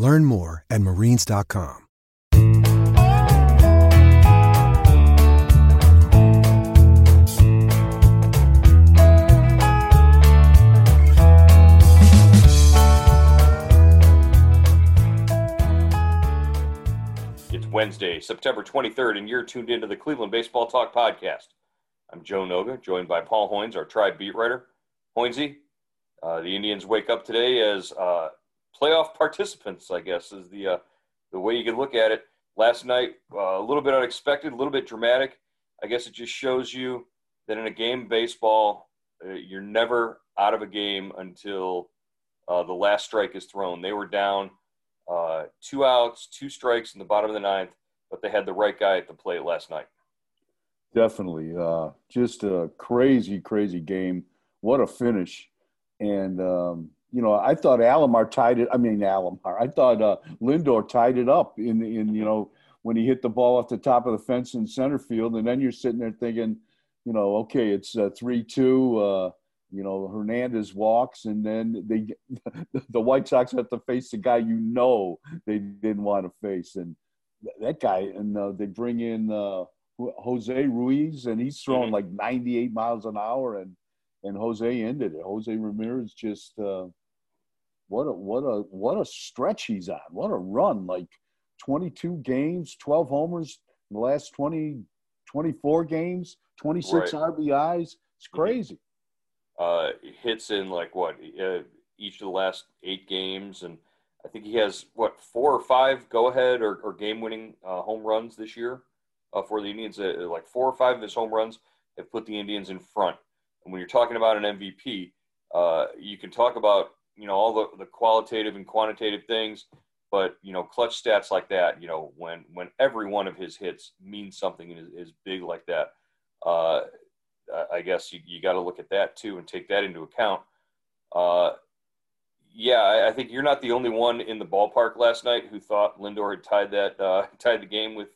Learn more at marines.com. It's Wednesday, September 23rd, and you're tuned into the Cleveland Baseball Talk podcast. I'm Joe Noga, joined by Paul Hoynes, our tribe beat writer. Hoynesy, uh, the Indians wake up today as uh, playoff participants, I guess, is the uh, the way you can look at it. Last night, uh, a little bit unexpected, a little bit dramatic. I guess it just shows you that in a game baseball, uh, you're never out of a game until uh, the last strike is thrown. They were down uh, two outs, two strikes in the bottom of the ninth, but they had the right guy at the plate last night. Definitely. Uh, just a crazy, crazy game. What a finish. And, um, you know, I thought Alomar tied it. I mean, Alomar. I thought uh, Lindor tied it up in, in, you know, when he hit the ball off the top of the fence in center field. And then you're sitting there thinking, you know, okay, it's uh, 3 2. Uh, you know, Hernandez walks, and then they, the White Sox have to face the guy you know they didn't want to face. And that guy, and uh, they bring in, uh, Jose Ruiz, and he's throwing mm-hmm. like 98 miles an hour, and and Jose ended it. Jose Ramirez just uh, what a what a what a stretch he's on. What a run! Like 22 games, 12 homers in the last 20, 24 games, 26 right. RBIs. It's mm-hmm. crazy. Uh, hits in like what uh, each of the last eight games, and I think he has what four or five go ahead or, or game winning uh, home runs this year uh, for the Indians. Uh, like four or five of his home runs have put the Indians in front. And when you're talking about an MVP, uh, you can talk about you know all the, the qualitative and quantitative things, but you know clutch stats like that. You know when when every one of his hits means something and is, is big like that. Uh, I guess you, you got to look at that too and take that into account. Uh, yeah, I, I, think you're not the only one in the ballpark last night who thought Lindor had tied that uh, tied the game with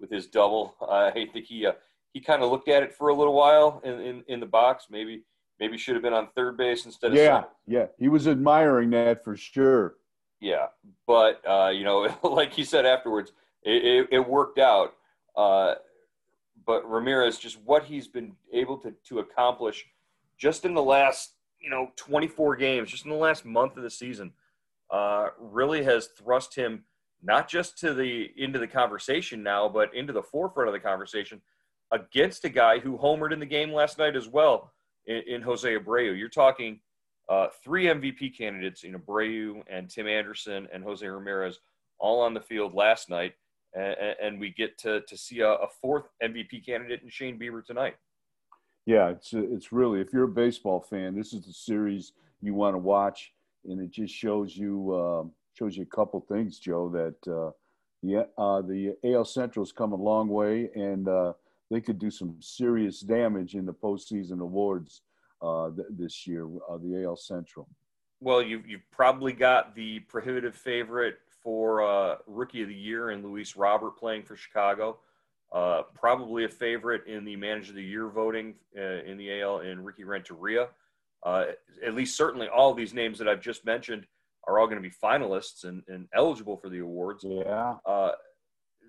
with his double. I think he uh, he kind of looked at it for a little while in, in, in the box. Maybe maybe should have been on third base instead of yeah yeah. He was admiring that for sure. Yeah, but uh, you know, like he said afterwards, it, it, it worked out. Uh, but Ramirez, just what he's been able to to accomplish, just in the last you know 24 games, just in the last month of the season, uh, really has thrust him not just to the into the conversation now, but into the forefront of the conversation against a guy who homered in the game last night as well in, in Jose Abreu. You're talking uh, three MVP candidates in Abreu and Tim Anderson and Jose Ramirez all on the field last night, and, and we get to, to see a, a, fourth MVP candidate in Shane Bieber tonight. Yeah, it's it's really if you're a baseball fan, this is the series you want to watch, and it just shows you. Uh, shows you a couple things, Joe. That uh, the uh, the AL Central's come a long way, and uh, they could do some serious damage in the postseason awards uh, th- this year. Uh, the AL Central. Well, you you've probably got the prohibitive favorite for uh, Rookie of the Year in Luis Robert playing for Chicago. probably a favorite in the Manager of the Year voting in the AL in Ricky Renteria. at least, certainly, all these names that I've just mentioned are all going to be finalists and, and eligible for the awards. Yeah.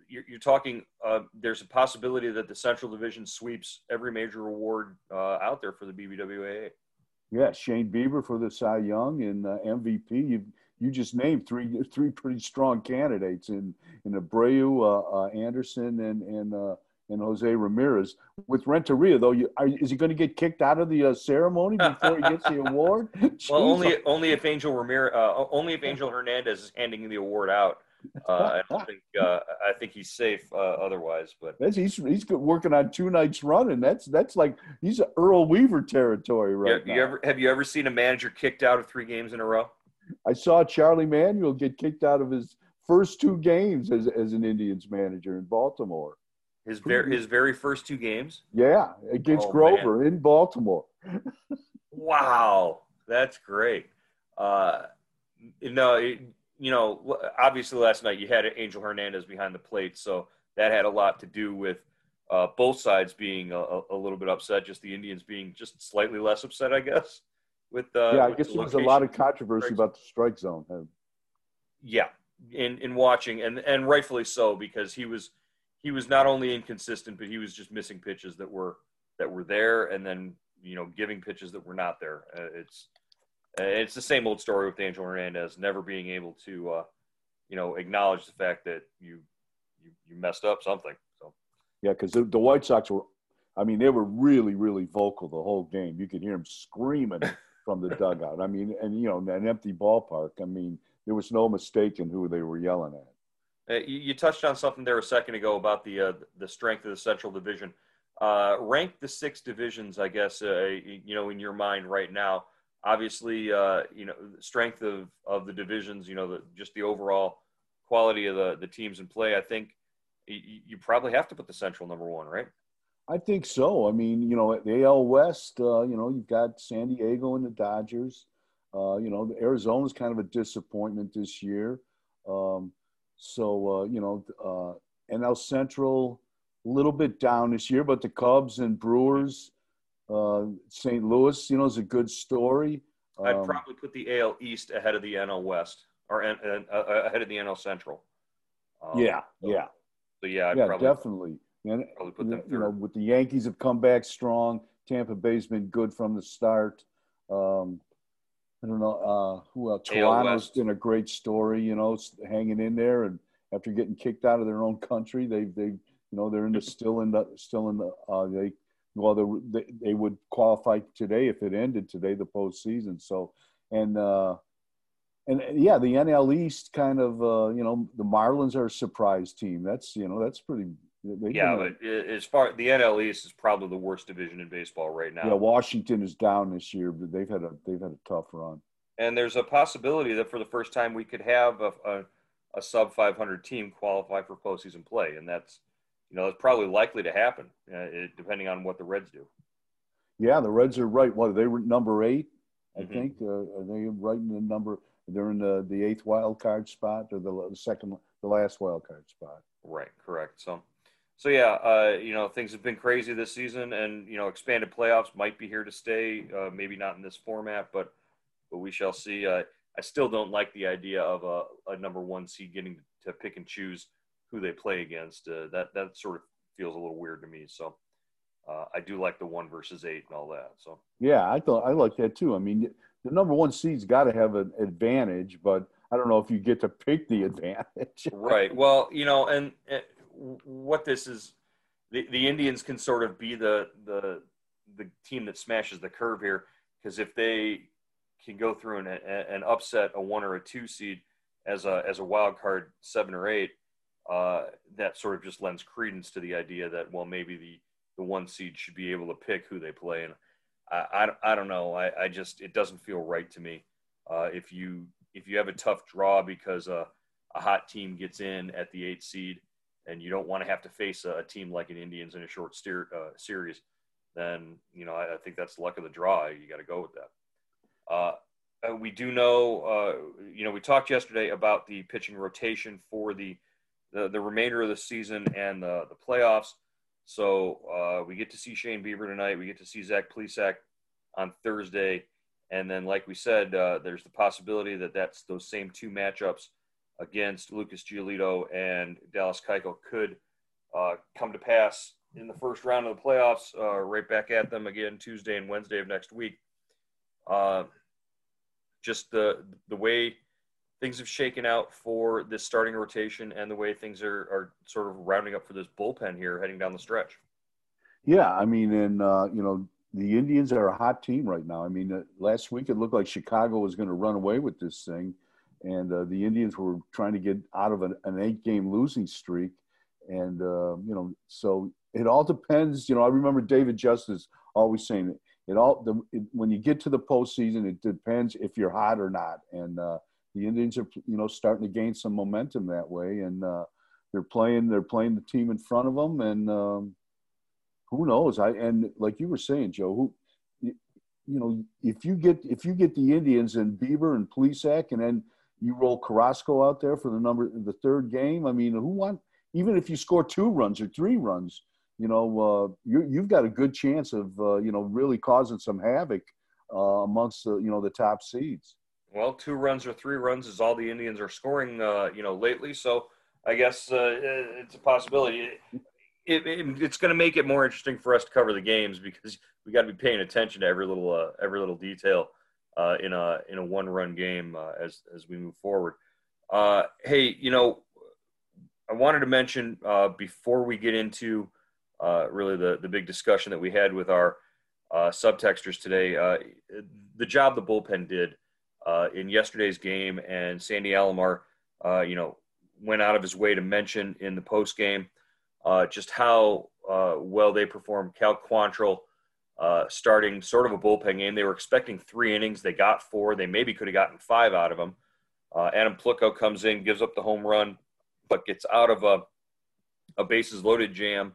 You're, you're, talking, uh, there's a possibility that the Central Division sweeps every major award uh, out there for the BBWAA. Yeah, Shane Bieber for the Cy Young and uh, MVP. You've you just named three three pretty strong candidates in in Abreu, uh, uh, Anderson, and and uh, and Jose Ramirez. With Renteria, though, you, are, is he going to get kicked out of the uh, ceremony before he gets the award? well, only only if Angel Ramirez, uh, only if Angel Hernandez is handing the award out. Uh, I don't think uh, I think he's safe uh, otherwise. But that's, he's he's working on two nights running. That's that's like he's Earl Weaver territory right yeah, you ever have you ever seen a manager kicked out of three games in a row? I saw Charlie Manuel get kicked out of his first two games as as an Indians manager in Baltimore. His very his very first two games. Yeah, against oh, Grover man. in Baltimore. wow, that's great. Uh, no, you know, obviously last night you had Angel Hernandez behind the plate, so that had a lot to do with uh, both sides being a, a, little bit upset. Just the Indians being just slightly less upset, I guess. With uh, yeah, I guess there was a lot of controversy about the strike zone. Yeah, in in watching and and rightfully so because he was he was not only inconsistent, but he was just missing pitches that were that were there, and then you know giving pitches that were not there. Uh, it's it's the same old story with Angel Hernandez, never being able to, uh, you know, acknowledge the fact that you you, you messed up something. So yeah, because the, the, White Sox were, I mean, they were really really vocal the whole game. You could hear them screaming from the dugout. I mean, and you know, an empty ballpark. I mean, there was no mistake in who they were yelling at. Uh, you, you, touched on something there a second ago about the uh, the strength of the Central Division. Uh, rank the six divisions, I guess, uh, you know, in your mind right now obviously, uh, you know, strength of, of the divisions, you know, the, just the overall quality of the, the teams in play, I think you, you probably have to put the Central number one, right? I think so. I mean, you know, the AL West, uh, you know, you've got San Diego and the Dodgers. Uh, you know, Arizona's kind of a disappointment this year. Um, so, uh, you know, uh, NL Central, a little bit down this year, but the Cubs and Brewers, uh, St. Louis, you know, is a good story. I'd um, probably put the AL East ahead of the NL West or uh, uh, ahead of the NL Central. Um, yeah, so, yeah. So yeah, I'd yeah, probably, definitely. And, probably put them you know, with the Yankees have come back strong. Tampa Bay's been good from the start. Um, I don't know uh, who else. Toronto's been a great story. You know, hanging in there, and after getting kicked out of their own country, they they you know they're in the still in the still in the uh, they well, they, they would qualify today if it ended today, the postseason. So, and uh, and yeah, the NL East kind of uh, you know the Marlins are a surprise team. That's you know that's pretty. Yeah, but as far the NL East is probably the worst division in baseball right now. Yeah, Washington is down this year, but they've had a they've had a tough run. And there's a possibility that for the first time we could have a, a, a sub 500 team qualify for postseason play, and that's you know, it's probably likely to happen, uh, it, depending on what the Reds do. Yeah, the Reds are right. What are they were number eight, I mm-hmm. think. Uh, are they right in the number? They're in the, the eighth wild card spot or the, the second, the last wild card spot. Right, correct. So, so yeah, uh, you know, things have been crazy this season, and you know, expanded playoffs might be here to stay. Uh, maybe not in this format, but but we shall see. Uh, I still don't like the idea of a, a number one seed getting to pick and choose who they play against. Uh, that that sort of feels a little weird to me. So uh, I do like the one versus eight and all that. So yeah, I thought I like that too. I mean, the number one seed's got to have an advantage, but I don't know if you get to pick the advantage. right. Well, you know, and, and what this is, the, the Indians can sort of be the the the team that smashes the curve here because if they can go through and, and upset a one or a two seed as a as a wild card seven or eight, uh, that sort of just lends credence to the idea that well maybe the the one seed should be able to pick who they play. And I, I, I don't know. I, I just it doesn't feel right to me. Uh, if you if you have a tough draw because a, a hot team gets in at the eight seed and you don't want to have to face a, a team like an Indians in a short steer, uh, series then you know I, I, think that's luck of the draw. You got to go with that. Uh, uh, we do know uh, you know we talked yesterday about the pitching rotation for the the, the remainder of the season and the, the playoffs. So uh, we get to see Shane Bieber tonight. We get to see Zach Plesac on Thursday. And then, like we said, uh, there's the possibility that that's those same two matchups against Lucas Giolito and Dallas Keuchel could uh, come to pass in the first round of the playoffs. Uh, right back at them again Tuesday and Wednesday of next week. Uh, just the the way things have shaken out for this starting rotation and the way things are, are sort of rounding up for this bullpen here heading down the stretch. Yeah, I mean, and uh, you know, the Indians are a hot team right now. I mean, uh, last week it looked like Chicago was going to run away with this thing, and uh, the Indians were trying to get out of an, an eight-game losing streak, and uh, you know, so it all depends. You know, I remember David Justice always saying it. All the, it, when you get to the postseason, it depends if you're hot or not, and uh, the Indians are you know starting to gain some momentum that way, and uh, they're playing they're playing the team in front of them, and um, who knows? I and like you were saying, Joe, who you, know if you get if you get the Indians and Bieber and Plesac, and then you roll Carrasco out there for the number the third game. I mean, who want even if you score two runs or three runs, you know, uh, you, have got a good chance of uh, you know really causing some havoc uh, amongst the you know the top seeds. Well, two runs or three runs is all the Indians are scoring, uh, you know, lately. So I guess uh, it's a possibility. It, it, it's going to make it more interesting for us to cover the games because we got to be paying attention to every little uh, every little detail uh, in a in a one run game uh, as as we move forward. Uh, hey, you know, I wanted to mention before we get into really the the big discussion that we had with our subtexters today, the job the bullpen did uh, in yesterday's game, and Sandy Alomar, uh, you know, went out of his way to mention in the post game uh, just how uh, well they performed. Cal Quantrill uh, starting sort of a bullpen game. They were expecting three innings. They got four. They maybe could have gotten five out of them. Adam Plutko comes in, gives up the home run, but gets out of a, a bases loaded jam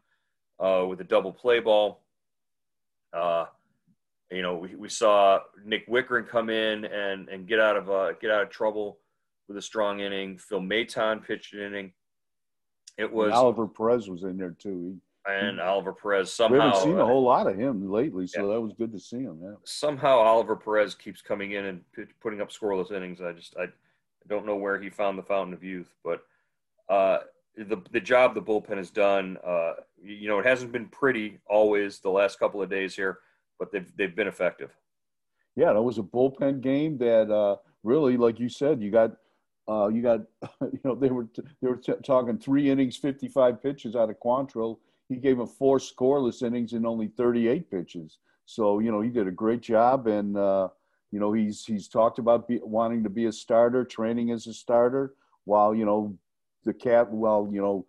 with a double play ball. Uh, you know, we, we saw Nick Wittgren come in and, and get out of uh, get out of trouble with a strong inning. Phil Maton pitched an inning. It was and Oliver Perez was in there too. He, and he, Oliver Perez somehow. We haven't seen a whole lot of him lately, so yeah. that was good to see him. Yeah. Somehow Oliver Perez keeps coming in and p- putting up scoreless innings. I just I, I don't know where he found the fountain of youth, but uh, the the job the bullpen has done. Uh, you know, it hasn't been pretty always the last couple of days here but they've they've been effective. Yeah, that was a bullpen game that uh, really, like you said, you got uh, you got you know they were t- they were t- talking three innings, fifty five pitches out of Quantrill. He gave him four scoreless innings in only thirty eight pitches. So you know he did a great job, and uh, you know he's he's talked about be, wanting to be a starter, training as a starter, while you know the cat, well you know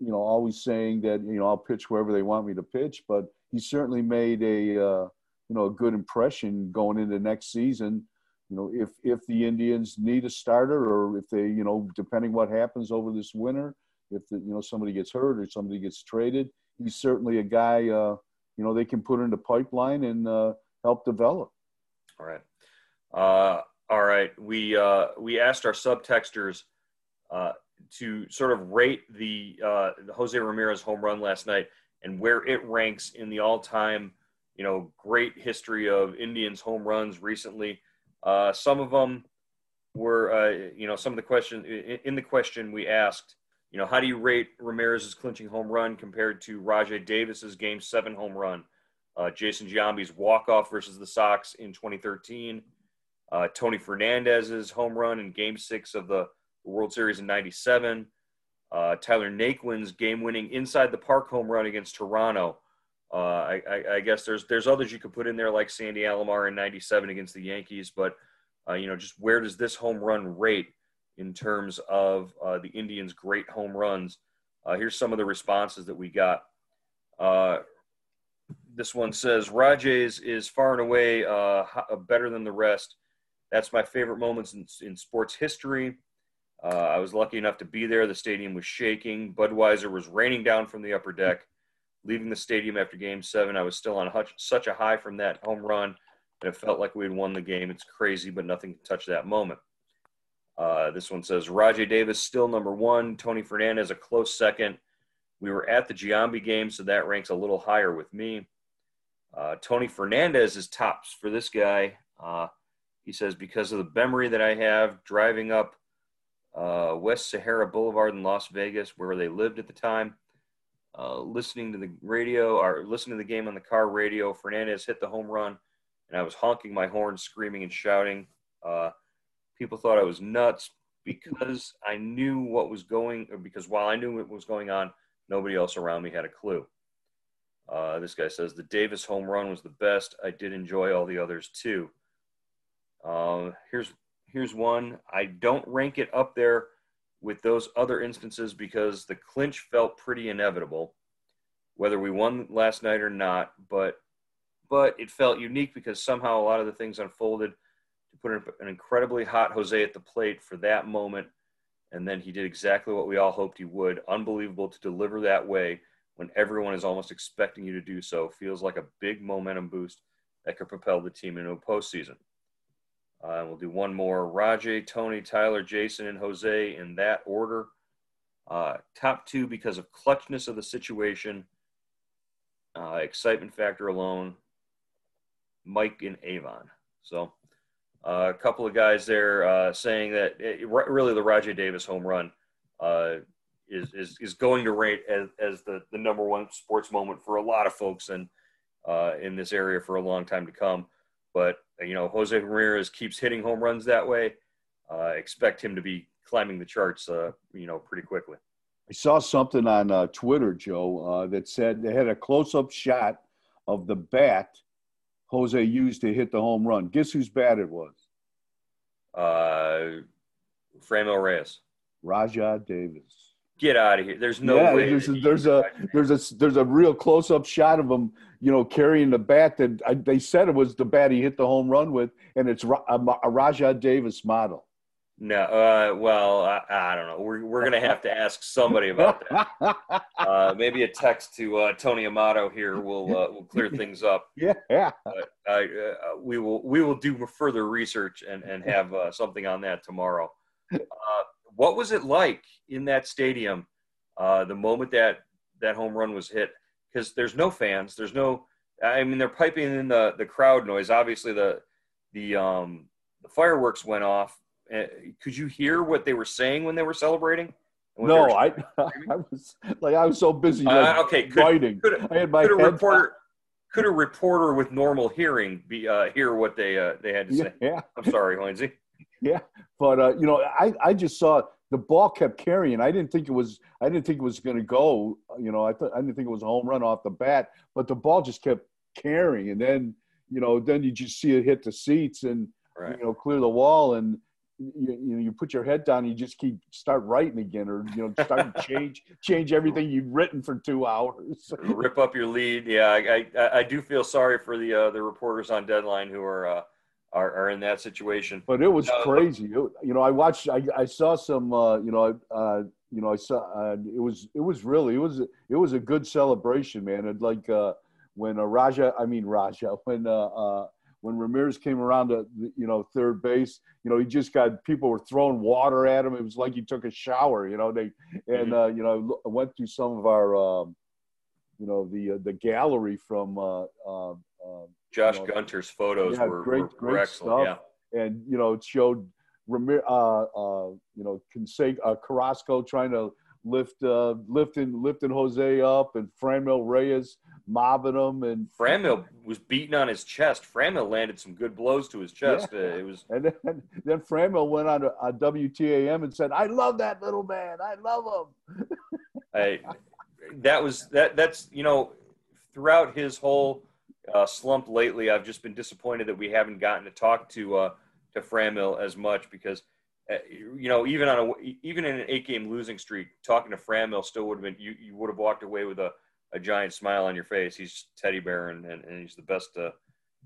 you know always saying that you know I'll pitch wherever they want me to pitch, but he certainly made a uh, you know a good impression going into next season. You know, if if the Indians need a starter, or if they you know depending what happens over this winter, if the, you know somebody gets hurt or somebody gets traded, he's certainly a guy uh, you know they can put in the pipeline and uh, help develop. All right, uh, all right. We uh, we asked our subtexters uh, to sort of rate the, uh, Jose Ramirez home run last night and where it ranks in the all-time, you know, great history of Indians home runs recently. Uh, some of them were, uh, you know, some of the question in the question we asked, you know, how do you rate Ramirez's clinching home run compared to Rajai Davis's Game Seven home run? Uh, Jason Giambi's walk-off versus the Sox in 2013. Uh, Tony Fernandez's home run in Game Six of the World Series in '97 uh, Tyler Naquin's game-winning inside the park home run against Toronto. Uh, I, I, I, guess there's there's others you could put in there like Sandy Alomar in '97 against the Yankees, but uh, you know just where does this home run rate in terms of uh, the Indians' great home runs? Uh, here's some of the responses that we got. Uh, this one says Rajai's is far and away better than the rest. That's my favorite moments in, in sports history. Uh, I was lucky enough to be there. The stadium was shaking. Budweiser was raining down from the upper deck. Leaving the stadium after game seven, I was still on such a high from that home run and it felt like we had won the game. It's crazy, but nothing can touch that moment. Uh, this one says Rajai Davis still number one, Tony Fernandez a close second. We were at the Giambi game, so that ranks a little higher with me. Uh, Tony Fernandez is tops for this guy. Uh, he says because of the memory that I have driving up uh, West Sahara Boulevard in Las Vegas, where they lived at the time. Uh, listening to the radio or listening to the game on the car radio, Fernandez hit the home run, and I was honking my horn, screaming and shouting. Uh, people thought I was nuts because I knew what was going, or because while I knew what was going on, nobody else around me had a clue. Uh, this guy says the Davis home run was the best. I did enjoy all the others too. Uh, here's here's one. I don't rank it up there with those other instances because the clinch felt pretty inevitable, whether we won last night or not. But but it felt unique because somehow a lot of the things unfolded to put an incredibly hot Jose at the plate for that moment. And then he did exactly what we all hoped he would. Unbelievable to deliver that way when everyone is almost expecting you to do so. Feels like a big momentum boost that could propel the team into a postseason. Uh, we'll do one more. Rajai, Tony, Tyler, Jason, and Jose in that order. Uh, top two because of clutchness of the situation, uh, excitement factor alone, Mike and Avon. So uh, a couple of guys there uh, saying that it, really the Rajai Davis home run uh, is, is, is going to rate as, as the, the number one sports moment for a lot of folks and in this area for a long time to come. But you know, Jose Ramirez keeps hitting home runs that way. Uh, expect him to be climbing the charts, uh, you know, pretty quickly. I saw something on uh, Twitter, Joe, uh, that said they had a close-up shot of the bat Jose used to hit the home run. Guess whose bat it was? Uh, Franmil Reyes. Rajai Davis. Get out of here! There's no yeah, way. There's a, there's a there's a there's a real close up shot of him, you know, carrying the bat that I, they said it was the bat he hit the home run with, and it's a, a Rajai Davis model. No, uh, well, I, I, don't know. We're we're gonna have to ask somebody about that. Uh, maybe a text to uh, Tony Amato here will uh, will clear things up. Yeah, yeah. But, uh, we will we will do further research and and have uh, something on that tomorrow. What was it like in that stadium the moment that that home run was hit? Because there's no fans. There's no. I mean, they're piping in the the crowd noise. Obviously, the the um the fireworks went off uh, could you hear what they were saying when they were celebrating? No, I, I was like I was so busy like, uh, okay, could, writing. Could, I had my could a reporter could a reporter with normal hearing be uh, hear what they uh, they had to say? Yeah, I'm sorry, Lindsay. Yeah, but uh, you know, I I just saw the ball kept carrying. I didn't think it was I didn't think it was going to go. You know, I thought I didn't think it was a home run off the bat, but the ball just kept carrying, and then you know, then you just see it hit the seats and right. you know clear the wall and you, you know you put your head down and you just keep start writing again or you know start to change change everything you've written for two hours rip up your lead yeah i i, I do feel sorry for the uh, the reporters on deadline who are uh, are, are in that situation but it was uh, crazy it, you know i watched i, I saw some uh, you know uh, you know i saw uh, it was it was really it was it was a good celebration man it like uh when Raja, I mean Raja, when uh, uh, when Ramirez came around to you know third base, you know he just got people were throwing water at him. It was like he took a shower. You know they and mm-hmm. uh, you know I went through some of our um, you know the uh, the gallery from uh, uh, uh Josh you know, Gunter's photos yeah, were, great, were, great excellent. Stuff. Yeah, and you know it showed Ramir, uh, uh, you know Canseco, uh, Carrasco trying to lift uh, lifting lifting Jose up and Franmil Reyes mobbing him and Franmil was beating on his chest. Franmil landed some good blows to his chest. Yeah. Uh, it was and then, then Franmil went on a, a, WTAM and said, "I love that little man. I love him." I, that was that. That's you know throughout his whole uh, slump lately, I've just been disappointed that we haven't gotten to talk to uh, to Franmil as much because uh, you know, even on a even in an eight game losing streak, talking to Franmil still would have been you, you would have walked away with a, a giant smile on your face. He's teddy bear and, and, and he's the best to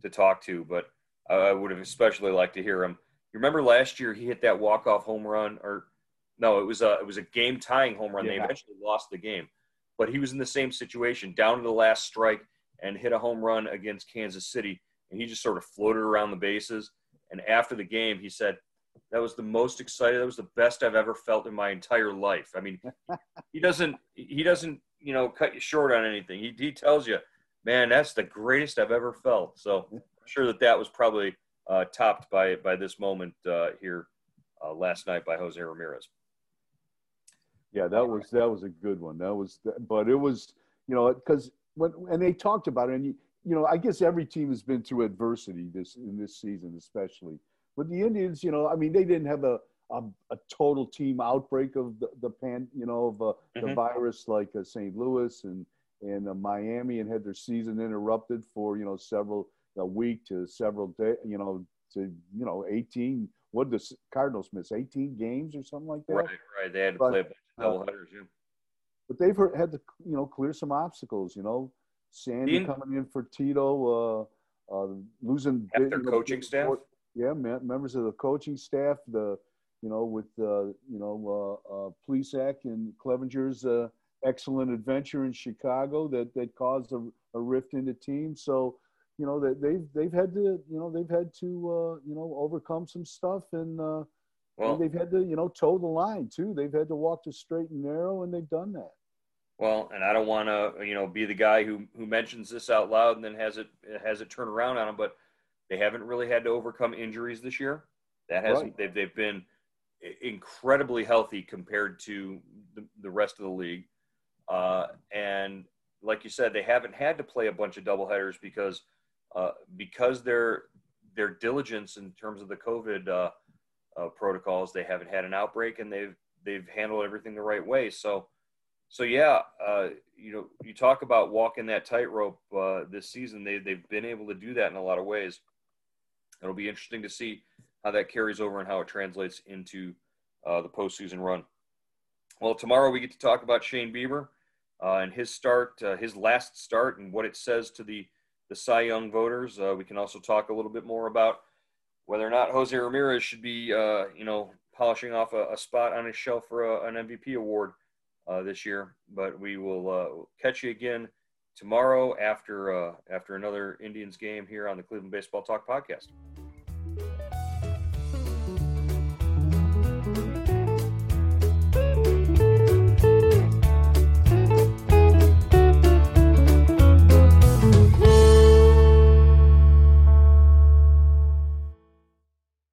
to talk to. But I would have especially liked to hear him. You remember last year he hit that walk off home run, or no, it was a it was a game tying home run. Yeah. They eventually lost the game, but he was in the same situation, down to the last strike, and hit a home run against Kansas City, and he just sort of floated around the bases. And after the game, he said that was the most excited. That was the best I've ever felt in my entire life. I mean, he doesn't he doesn't you know cut you short on anything. He he tells you, man, that's the greatest I've ever felt. So I'm sure that that was probably uh, topped by by this moment uh, here uh, last night by Jose Ramirez. Yeah, that was that was a good one. That was, but it was you know because when and they talked about it, and you, you know I guess every team has been through adversity this in this season, especially But the Indians, you know, I mean, they didn't have a a, a total team outbreak of the, the pan, you know, of uh, mm-hmm. the virus like uh, St. Louis and and uh, Miami, and had their season interrupted for you know several a week to several day, you know, to you know 18. What did the Cardinals miss? 18 games or something like that. Right, right. They had to but, play a bunch of uh, doubleheaders. Yeah. But they've had to you know clear some obstacles. You know, Sandy coming in for Tito, uh, uh, losing their coaching staff. Yeah, members of the coaching staff. The you know with uh, you know uh, uh, Plesac and Clevinger's uh, excellent adventure in Chicago that that caused a, a rift in the team. So you know that they've they've had to you know they've had to uh, you know overcome some stuff and. Uh, well, and they've had to, you know, toe the line too. They've had to walk the straight and narrow, and they've done that. Well, and I don't want to, you know, be the guy who who mentions this out loud and then has it has it turn around on them. But they haven't really had to overcome injuries this year. That hasn't. Right. They've they've been incredibly healthy compared to the, the rest of the league. Uh, and like you said, they haven't had to play a bunch of doubleheaders because uh, because their their diligence in terms of the COVID uh, uh protocols, they haven't had an outbreak and they've they've handled everything the right way. So so yeah, uh, you know, you talk about walking that tightrope uh, this season. They they've been able to do that in a lot of ways. It'll be interesting to see how that carries over and how it translates into uh, the postseason run. Well, tomorrow we get to talk about Shane Bieber uh, and his start, uh, his last start, and what it says to the the Cy Young voters. Uh, we can also talk a little bit more about whether or not Jose Ramirez should be, you know, polishing off a, a, spot on his shelf for a, an MVP award uh, this year. But we will uh, catch you again tomorrow after uh, after another Indians game here on the Cleveland Baseball Talk podcast.